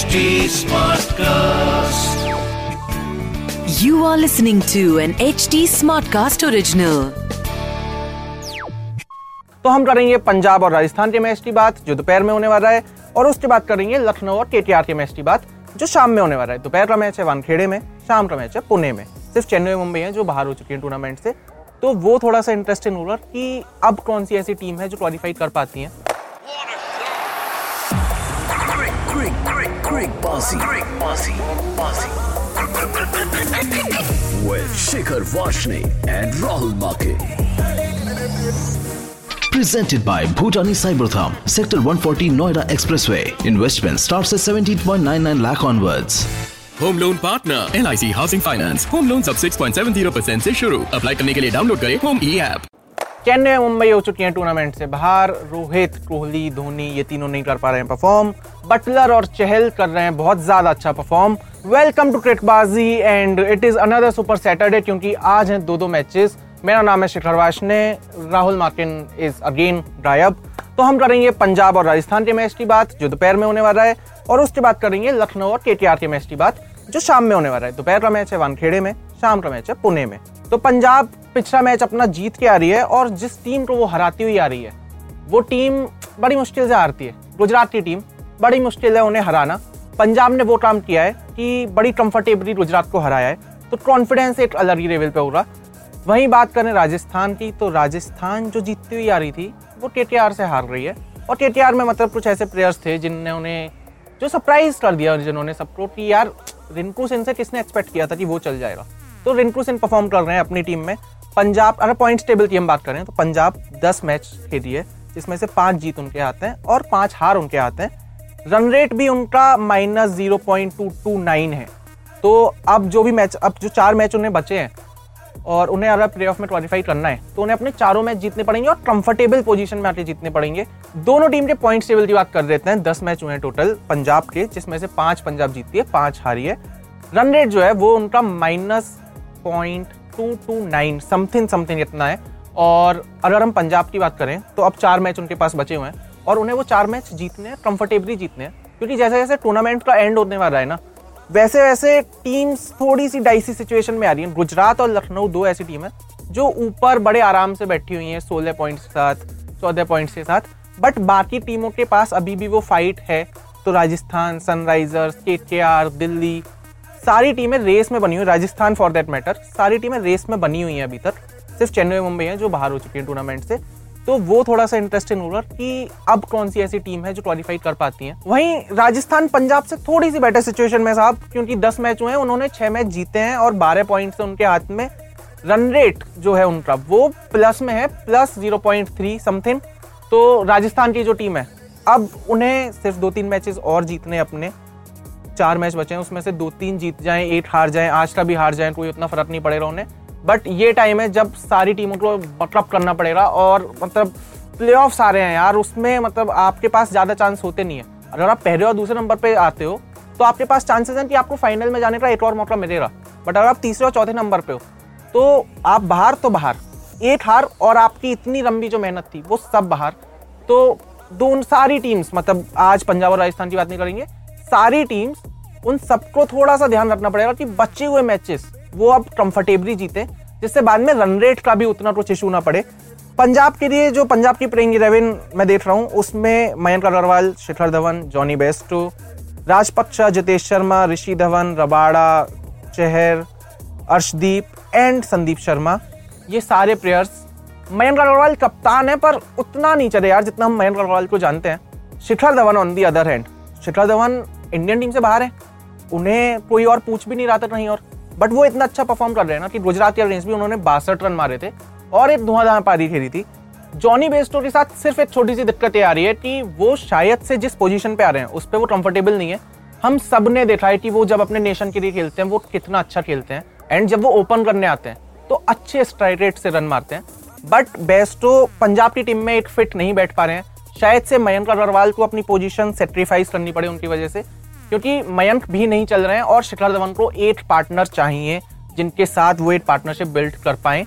HD Smartcast. You are listening to an HD Smartcast original. तो हम करेंगे पंजाब और राजस्थान के मैच की बात जो दोपहर में होने वाला है और उसके बाद करेंगे लखनऊ और केटीआर के मैच की बात जो शाम में होने वाला है दोपहर का मैच है वानखेड़े में शाम का मैच है पुणे में सिर्फ़ चेन्नई मुंबई है जो बाहर हो चुकी है टूर्नामेंट से तो वो थोड़ा सा इंटरेस्टिंग होगा कि अब कौन सी ऐसी टीम है जो क्वालिफाई कर पाती है Greek, Greek Bossy. Greek Bossy. Bossy. With Shikhar Vashne and Rahul Make. Presented by Bhutani Cybertham, Sector 140 Noida Expressway. Investment starts at 17.99 lakh onwards. Home loan partner L I C housing finance home loan सब 6.70 percent ऐसी शुरू apply करने के लिए download करें home ई app Chennai Mumbai हो चुकी है टूर्नामेंट से बाहर। रोहित, कोहली, धोनी, ये तीनों नहीं कर पा रहे हैं परफॉर्म बटलर और चहल कर रहे हैं बहुत ज़्यादा अच्छा perform welcome to Cricbaazi and it is another super Saturday क्योंकि आज हैं दो दो मैचेस मेरा नाम है शिखर वाशने, राहुल मार्किन इज़ अगेन गायब तो हम करेंगे पंजाब और राजस्थान के मैच की बात, जो दोपहर में होने वाला है, और उसके बाद करेंगे लखनऊ और केटीआर के मैच की बात, जो शाम में होने वाला है। दोपहर का मैच है वानखेड़े में, शाम का मैच है पुणे में। तो पंजाब पिछला मैच अपना जीत के आ रही है और जिस टीम को वो हराती हुई आ रही है, वो टीम बड़ी मुश्किल से हारती है। गुजरात की टीम बड़ी मुश्किल है उन्हें हराना। पंजाब ने वो काम किया है कि बड़ी कंफर्टेबली गुजरात को हराया है। तो कॉन्फिडेंस एक अलग ही लेवल पे होगा वहीं बात करें राजस्थान की तो राजस्थान जो जीतती हुई आ रही थी, वो के से हार रही है। और के में मतलब कुछ ऐसे प्लेयर्स थे जिनने उन्हें, जो सरप्राइज़ कर दिया जिन्होंने सबको कि यार रिंकू सिंह से किसने एक्सपेक्ट किया था कि वो चल जाएगा। तो रिंकू सिंह परफॉर्म कर रहे हैं अपनी टीम में। पंजाब, अगर पॉइंट्स टेबल की हम बात करें तो पंजाब दस मैच खेली है, जिसमें से पाँच जीत उनके आते हैं और पाँच हार उनके आते हैं। रन रेट भी उनका minus zero point two two nine है। तो अब जो भी मैच अब जो चार मैच उन्हें बचे हैं और उन्हें अगर प्ले ऑफ़ में क्वालिफाई करना है तो उन्हें अपने चारों मैच जीतने पड़ेंगे और कंफर्टेबल पोजीशन में आके जीतने पड़ेंगे। दोनों टीम के पॉइंट्स टेबल की बात कर देते हैं। दस मैच हुए हैं टोटल पंजाब के, जिसमें से पाँच पंजाब जीती है, पाँच हारी है। रन रेट जो है वो उनका minus point two two nine something something इतना है। और अगर हम पंजाब की बात करें तो अब चार मैच उनके पास बचे हुए हैं। और उन्हें वो चार मैच जीतने हैं कंफर्टेबली जीतने हैं। क्योंकि जैसे जैसे टूर्नामेंट का एंड होने वाला है ना वैसे वैसे टीम्स थोड़ी सी डाइसी सिचुएशन में आ रही है। गुजरात और लखनऊ दो ऐसी टीम है, जो ऊपर बड़े आराम से बैठी हुई हैं सोलह पॉइंट्स के साथ, चौदह पॉइंट्स के साथ। बट बाकी टीमों के पास अभी भी वो फाइट है। तो राजस्थान सनराइजर्स के दिल्ली सारी टीमें रेस में बनी हुई, राजस्थान फॉर दैट मैटर सारी टीमें रेस में बनी हुई हैं अभी तक। सिर्फ़ चेन्नई मुंबई है जो बाहर हो चुकी है टूर्नामेंट से। तो वो थोड़ा सा इंटरेस्टिंग होगा कि अब कौन सी ऐसी टीम है जो क्वालिफाई कर पाती है। वहीं राजस्थान, पंजाब से थोड़ी सी बेटर सिचुएशन में साहब, क्योंकि दस मैच हुए हैं, उन्होंने छह मैच जीते हैं और बारह पॉइंट उनके हाथ में। रन रेट जो है उनका, वो प्लस में है plus zero point three something तो राजस्थान की जो टीम है, अब उन्हें सिर्फ़ दो तीन मैचेस और जीतने अपने। चार मैच बचे हैं, उसमें से दो तीन जीत जाएँ, एक हार जाएँ, आज का भी हार जाएँ, कोई उतना फ़र्क नहीं पड़ेगा उन्हें। बट ये टाइम है जब सारी टीमों को बटअप करना पड़ेगा और मतलब प्ले ऑफ़ आ रहे हैं यार, उसमें मतलब आपके पास ज़्यादा चांस होते नहीं है। अगर आप पहले और दूसरे नंबर पे आते हो तो आपके पास चांसेस हैं कि आपको फाइनल में जाने का एक और मौका मिलेगा। बट अगर आप तीसरे और चौथे नंबर पे हो तो आप बाहर तो बाहर। एक हार और आपकी इतनी लंबी जो मेहनत थी, वो सब बाहर। तो दोनों सारी टीम्स मतलब आज पंजाब और राजस्थान की बात नहीं करेंगे सारी टीम्स उन सबको थोड़ा सा ध्यान रखना पड़ेगा कि बचे हुए मैचेस वो अब कंफर्टेबली जीते, जिससे बाद में रन रेट का भी उतना कुछ इशू ना पड़े। पंजाब के लिए जो पंजाब की प्लेइंग इलेवन मैं देख रहा हूँ, उसमें Mayank Agarwal, Shikhar Dhawan Jonny Bairstow Rajapaksa Jitesh Sharma, Rishi Dhawan, Rabada, Chahar, Arshdeep and Sandeep Sharma, ये सारे प्लेयर्स मयंक अग्रवाल कप्तान है, पर उतना नहीं चले यार जितना हम मयंक अग्रवाल को जानते हैं। Shikhar Dhawan on the other hand Shikhar Dhawan Indian team से बाहर है। उन्हें कोई और पूछ भी नहीं रहा था कहीं और। बट वो इतना अच्छा परफॉर्म कर रहे हैं ना कि गुजरात के अगेंस्ट भी उन्होंने बासठ रन मारे थे और एक धुआंधार पारी खेली थी। जॉनी बेस्टो के साथ सिर्फ़ एक छोटी सी दिक्कत ये आ रही है कि वो शायद से जिस पोजीशन पे आ रहे हैं, उस पर वो कंफर्टेबल नहीं है। हम सबने देखा है कि वो जब अपने नेशन के लिए खेलते हैं, वो कितना अच्छा खेलते हैं। एंड जब वो ओपन करने आते हैं तो अच्छे स्ट्राइक रेट से रन मारते हैं। बट बेस्टो पंजाब की टीम में एक फिट नहीं बैठ पा रहे हैं। शायद से मयंक अग्रवाल को अपनी पोजीशन सेक्रीफाइस करनी पड़े उनकी वजह से। क्योंकि मयंक भी नहीं चल रहे हैं और शिखर धवन को एट पार्टनर चाहिए, जिनके साथ वो एट पार्टनरशिप बिल्ड कर पाए।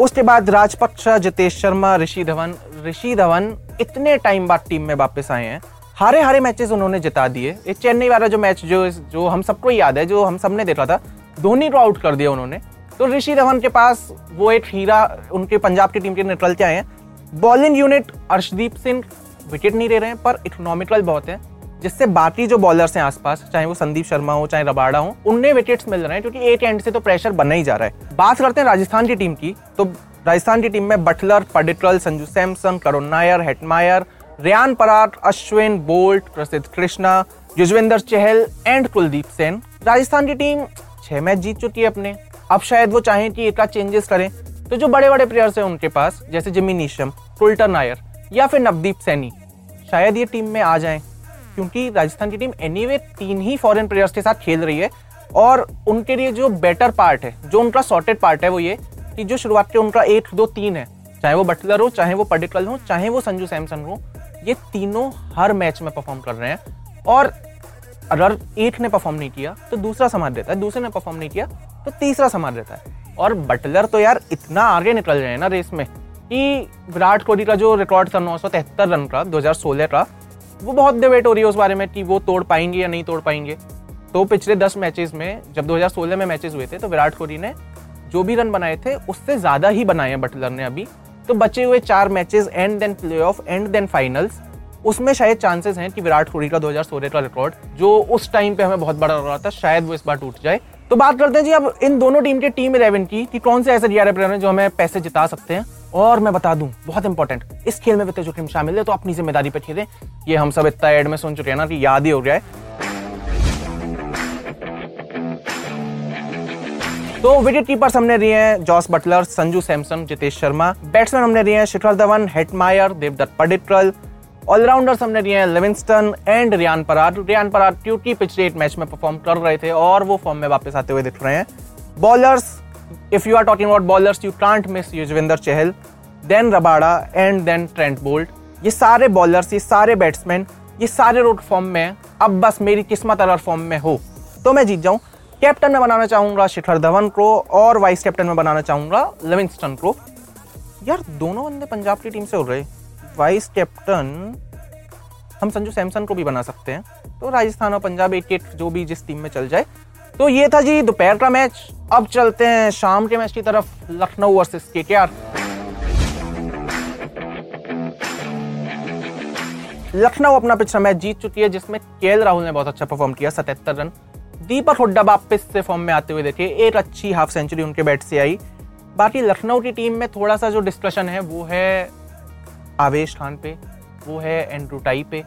उसके बाद राजपक्षा, जितेश शर्मा, ऋषि धवन ऋषि धवन इतने टाइम बाद टीम में वापस आए हैं। हारे हारे मैचेस उन्होंने जिता दिए। ये चेन्नई वाला जो मैच जो जो हम सबको याद है, जो हम सबने देखा था, धोनी को आउट कर दिया उन्होंने। तो ऋषि धवन के पास वो एक हीरा, उनके पंजाब की टीम के निकल के आए हैं। Bowling unit Arshdeep Singh wicket नहीं ले रहे हैं, पर इकोनॉमिकल बहुत है। जिससे बाकी जो बॉलर्स हैं आसपास, चाहे वो संदीप शर्मा हो, चाहे रबाड़ा हो उनने विकेट्स मिल रहे हैं क्योंकि एक एंड से तो प्रेशर बना ही जा रहा है। बात करते हैं राजस्थान की टीम की तो राजस्थान की टीम में Buttler Padikkal Sanju Samson Karun Nair Hetmyer Riyan Parag Ashwin Boult Prasidh Krishna Yuzvendra Chahal and Kuldeep Sen Rajasthan की टीम छह मैच जीत चुकी है अपने। अब शायद वो चाहें कि एक चेंजेस करें। तो जो बड़े बड़े प्लेयर्स हैं उनके पास, जैसे जिमी नीशम कुल्टर नायर या फिर नवदीप सैनी शायद ये टीम में आ जाएँ। क्योंकि राजस्थान की टीम एनी एनीवे तीन ही फॉरेन प्लेयर्स के साथ खेल रही है और उनके लिए जो बेटर पार्ट है, जो उनका सॉर्टेड पार्ट है वो ये कि जो शुरुआत के उनका एक, दो, तीन है, चाहे वो बटलर हो, चाहे वो पडिकल हो, चाहे वो संजू सैमसन हो, ये तीनों हर मैच में परफॉर्म कर रहे हैं। और अगर एक ने परफॉर्म नहीं किया तो दूसरा समाज देता है, दूसरे ने परफॉर्म नहीं किया तो तीसरा समाज देता है। और बटलर तो यार इतना आगे निकल रहे हैं ना रेस में कि विराट कोहली का जो रिकॉर्ड था नौ सौ तिहत्तर रन का 2016 का वो बहुत डिबेट हो रही है उस बारे में कि वो तोड़ पाएँगे या नहीं तोड़ पाएँगे। तो पिछले दस मैचेस में, जब 2016 में मैचेस हुए थे तो विराट कोहली ने जो भी रन बनाए थे, उससे ज़्यादा ही बनाए हैं बटलर ने अभी। तो बचे हुए चार matches and then playoff and then finals उसमें शायद चांसेस हैं कि विराट कोहली का 2016 का रिकॉर्ड जो उस टाइम पे हमें बहुत बड़ा लग रहा था, शायद वो इस बार टूट जाए। तो बात करते हैं जी, अब इन दोनों टीम के टीम इलेवन की, कि कौन से ऐसे डीआरए प्लेयर हैं जो हमें पैसे जिता सकते हैं? और मैं बता दूँ, बहुत इंपॉर्टेंट इस खेल में वित्तीय जोखिम शामिल है तो अपनी ज़िम्मेदारी पर खेलें। ये हम सब इतना एड में सुन चुके हैं ना कि याद ही हो गया है। तो विकेट कीपर्स हमने लिए हैं Jos Buttler Sanju Samson, Jitesh Sharma. Batsman हमने लिए हैं शिखर धवन हेटमायर देवदत्त पडिक्कल ऑलराउंडर्स हमने लिए हैं लिविंगस्टन एंड रियान पराग रियान पराग क्योंकि पिछले एट मैच में परफॉर्म कर रहे थे और वो फॉर्म में वापस आते हुए दिख रहे हैं। Bowlers if you are talking about bowlers you can't miss Yuzvendra Chahal then Rabada and then Trent Boult ये सारे बॉलर्स ये सारे बैट्समैन ये सारे रोड फॉर्म में हैं। अब बस मेरी किस्मत अगर फॉर्म में हो तो मैं जीत जाऊँ। कैप्टन में बनाना चाहूँगा शिखर धवन को और वाइस कैप्टन में बनाना चाहूँगा लिविंगस्टन को। यार, दोनों बंदे पंजाब की टीम से हो रहे। वाइस कैप्टन हम संजू सैमसन को भी बना सकते हैं। तो राजस्थान और पंजाब एक जो भी जिस टीम में चल जाए तो ये था जी दोपहर का मैच। अब चलते हैं शाम के मैच की तरफ़, लखनऊ वर्सेस के लखनऊ अपना पिछला मैच जीत चुकी है, जिसमें के राहुल ने बहुत अच्छा परफॉर्म किया, सतहत्तर रन। दीपक हुड्डा वापस से फॉर्म में आते हुए देखे एक अच्छी हाफ़ सेंचुरी उनके बैट से आई। बाकी लखनऊ की टीम में थोड़ा सा जो डिस्कशन है, वो है आवेश खान पे, वो है एंड्रूटाई पे,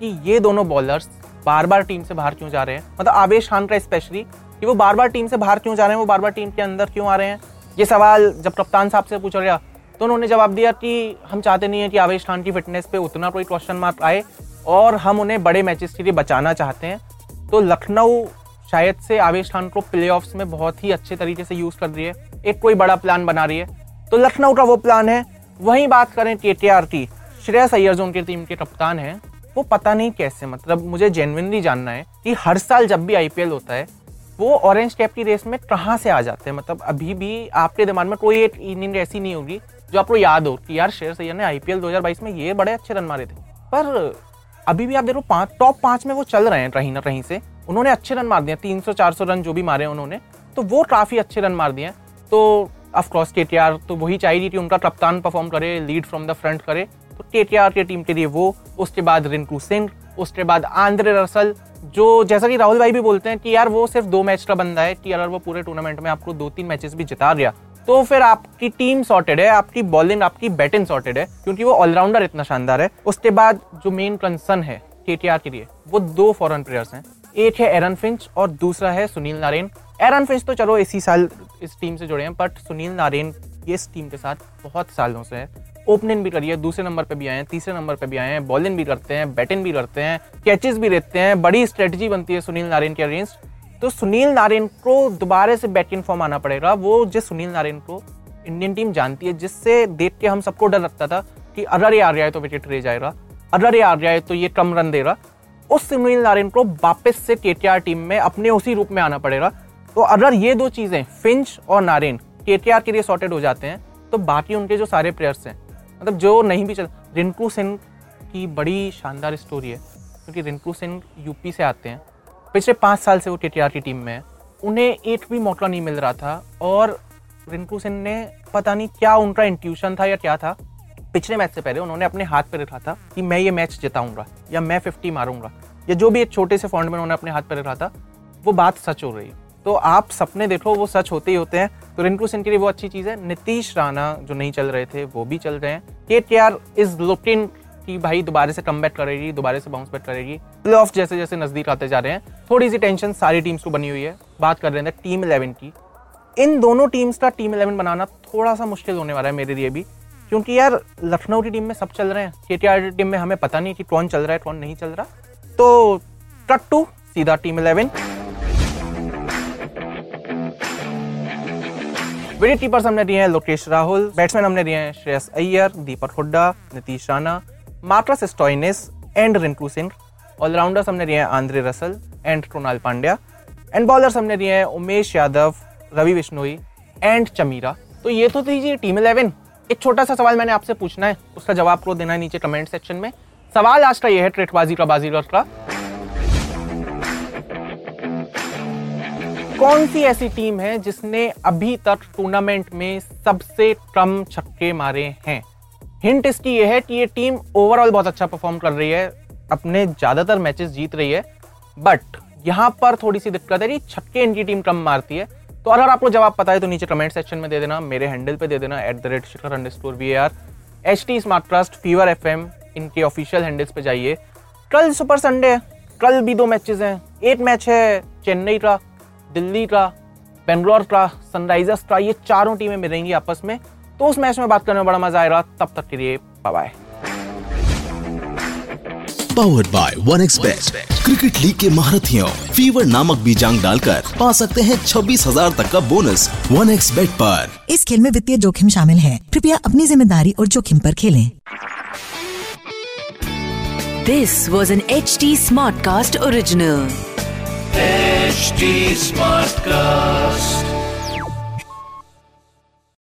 कि ये दोनों बॉलर्स बार बार टीम से बाहर क्यों जा रहे हैं? मतलब आवेश खान का स्पेशली कि वो बार बार टीम से बाहर क्यों जा रहे हैं? वो बार बार टीम के अंदर क्यों आ रहे हैं? ये सवाल जब कप्तान साहब से पूछा गया तो उन्होंने जवाब दिया कि हम चाहते नहीं है कि आवेश खान की फिटनेस पे उतना कोई क्वेश्चन मार्क आए और हम उन्हें बड़े मैचेस के लिए बचाना चाहते हैं। तो लखनऊ शायद से आवेश खान को प्ले में बहुत ही अच्छे तरीके से यूज़ कर रही है। एक कोई बड़ा प्लान बना रही है। तो लखनऊ का वो प्लान है। वहीं बात करें के टी आर की श्रेयस अय्यर जो उनकी टीम के कप्तान है वो पता नहीं कैसे मतलब मुझे जेनविनली जानना है कि हर साल जब भी आईपीएल होता है, वो ऑरेंज कैप की रेस में कहाँ से आ जाते हैं? मतलब अभी भी आपके दिमाग में कोई एक इनिंग ऐसी नहीं होगी जो आपको याद हो कि यार शेर सैयद ने आईपीएल 2022 में ये बड़े अच्छे रन मारे थे। पर अभी भी आप देखो पाँच टॉप पाँच में वो चल रहे हैं कहीं ना कहीं से। उन्होंने अच्छे रन मार दिए, तीन सौ चार सौ रन जो भी मारे उन्होंने तो वो काफ़ी अच्छे रन मार दिए। तो ऑफकोर्स के टी आर तो वही चाहिए कि उनका कप्तान परफॉर्म करे लीड फ्रॉम द फ्रंट करे। तो के की टीम के लिए वो, उसके बाद रिंकू सिंह, उसके बाद आंद्रे रसल, जो जैसा कि राहुल भाई भी बोलते हैं कि यार वो सिर्फ़ दो मैच का बंदा है कि अगर वो पूरे टूर्नामेंट में आपको दो तीन मैचेस भी जिता दिया तो फिर आपकी टीम सॉर्टेड है, आपकी बॉलिंग आपकी बैटिंग सॉर्टेड है, क्योंकि वो ऑलराउंडर इतना शानदार है। उसके बाद जो मेन कंसर्न है के टी आर के लिए, वो दो फॉरन प्लेयर्स हैं। एक है एरन फिंच और दूसरा है सुनील नारेन एरन फिंच तो चलो इसी साल इस टीम से जुड़े हैं बट सुनील नारेन ये इस टीम के साथ बहुत सालों से है। ओपनिंग भी करी है दूसरे नंबर पे भी आए हैं, तीसरे नंबर पे भी आए हैं बॉलिंग भी करते हैं बैटिंग भी करते हैं कैचेस भी लेते हैं, बड़ी स्ट्रेटजी बनती है सुनील नारायण के अगेंस्ट तो सुनील नारायण को दोबारा से बैटिंग फॉर्म आना पड़ेगा, वो जिस सुनील नारायण को इंडियन टीम जानती है, जिससे देख के हम सबको डर लगता था कि अगर ये आ गया है तो विकेट ले जाएगा, अगर ये आ रहा है तो ये कम रन देगा, उस सुनील नारायण को वापस से के टीम में अपने उसी रूप में आना पड़ेगा। तो अगर ये दो चीज़ें फिंच और नारायण के के लिए सॉर्टेड हो जाते हैं तो बाकी उनके जो सारे प्लेयर्स हैं मतलब जो नहीं भी चल रिंकू सिंह की बड़ी शानदार स्टोरी है, क्योंकि रिंकू सिंह यूपी से आते हैं। पिछले पाँच साल से वो के की टीम में है। उन्हें एक भी मौका नहीं मिल रहा था और रिंकू सिंह ने पता नहीं क्या उनका इंट्यूशन था या क्या था। पिछले मैच से पहले उन्होंने अपने हाथ पर रखा था कि मैं ये मैच जिताऊँगा या मैं फिफ्टी मारूँगा। या जो भी एक छोटे से फॉन्ड में उन्होंने अपने हाथ पे रखा था, वो बात सच हो रही है। तो आप सपने देखो, वो सच होते ही होते हैं। तो रिंकू सिंह के लिए वो अच्छी चीज़ है। नीतीश राणा जो नहीं चल रहे थे, वो भी चल रहे हैं। के के आर इज़ लुकिंग कि भाई दोबारा से कम बैट करेगी, दोबारा से बाउंस बैट करेगी। प्ले ऑफ़ जैसे जैसे नज़दीक आते जा रहे हैं थोड़ी सी टेंशन सारी टीम्स को बनी हुई है। बात कर रहे हैं टीम इलेवन की। इन दोनों टीम्स का टीम इलेवन बनाना थोड़ा सा मुश्किल होने वाला है मेरे लिए भी। क्योंकि यार, लखनऊ की टीम में सब चल रहे हैं। के टी आर की टीम में हमें पता नहीं कि कौन चल रहा है, कौन नहीं चल रहा। तो कट टू सीधा टीम इलेवन विकेट कीपर्स हमने दिए हैं लोकेश राहुल बैट्समैन हमने दिए हैं Shreyas Iyer, Deepak Hooda, Nitish Rana Marcus Stoinis and Rinku Singh. Allrounders हमने दिए हैं Andre Russell and Krunal Pandya. And bowlers हमने दिए हैं उमेश यादव, रवि बिश्नोई एंड चमीरा। तो ये तो दीजिए टीम इलेवन एक छोटा सा सवाल मैंने आपसे पूछना है, उसका जवाब आपको देना है नीचे कमेंट सेक्शन में। सवाल आज का ये है, ट्रेटबाजी का बाजी का कौन सी ऐसी टीम है जिसने अभी तक टूर्नामेंट में सबसे कम छक्के मारे हैं? हिंट इसकी ये है कि ये टीम ओवरऑल बहुत अच्छा परफॉर्म कर रही है। अपने ज़्यादातर मैचेस जीत रही है। बट यहाँ पर थोड़ी सी दिक्कत है कि छक्के इनकी टीम कम मारती है। तो अगर आपको जवाब पता है तो नीचे कमेंट सेक्शन में दे देना, मेरे हैंडल पे दे देना at the rate Shikhar underscore we are H T smart trust fever F M इनके ऑफिशियल हैंडल्स पे जाइए। कल सुपर संडे है, कल भी दो मैचेस हैं। एक मैच है चेन्नई का दिल्ली का बेंगलोर का सनराइजर्स का ये चारों टीमें मिलेंगी आपस में। तो उस मैच में बात करने में बड़ा मज़ा आएगा। तब तक के लिए bye powered by one expert cricket league के महारथियों फीवर नामक बीजांग डालकर पा सकते हैं छब्बीस हज़ार तक का बोनस वन एक्स बेट पर। इस खेल में वित्तीय जोखिम शामिल है। कृपया अपनी ज़िम्मेदारी और जोखिम पर खेलें। This was an H T smart cast original HD Smartcast.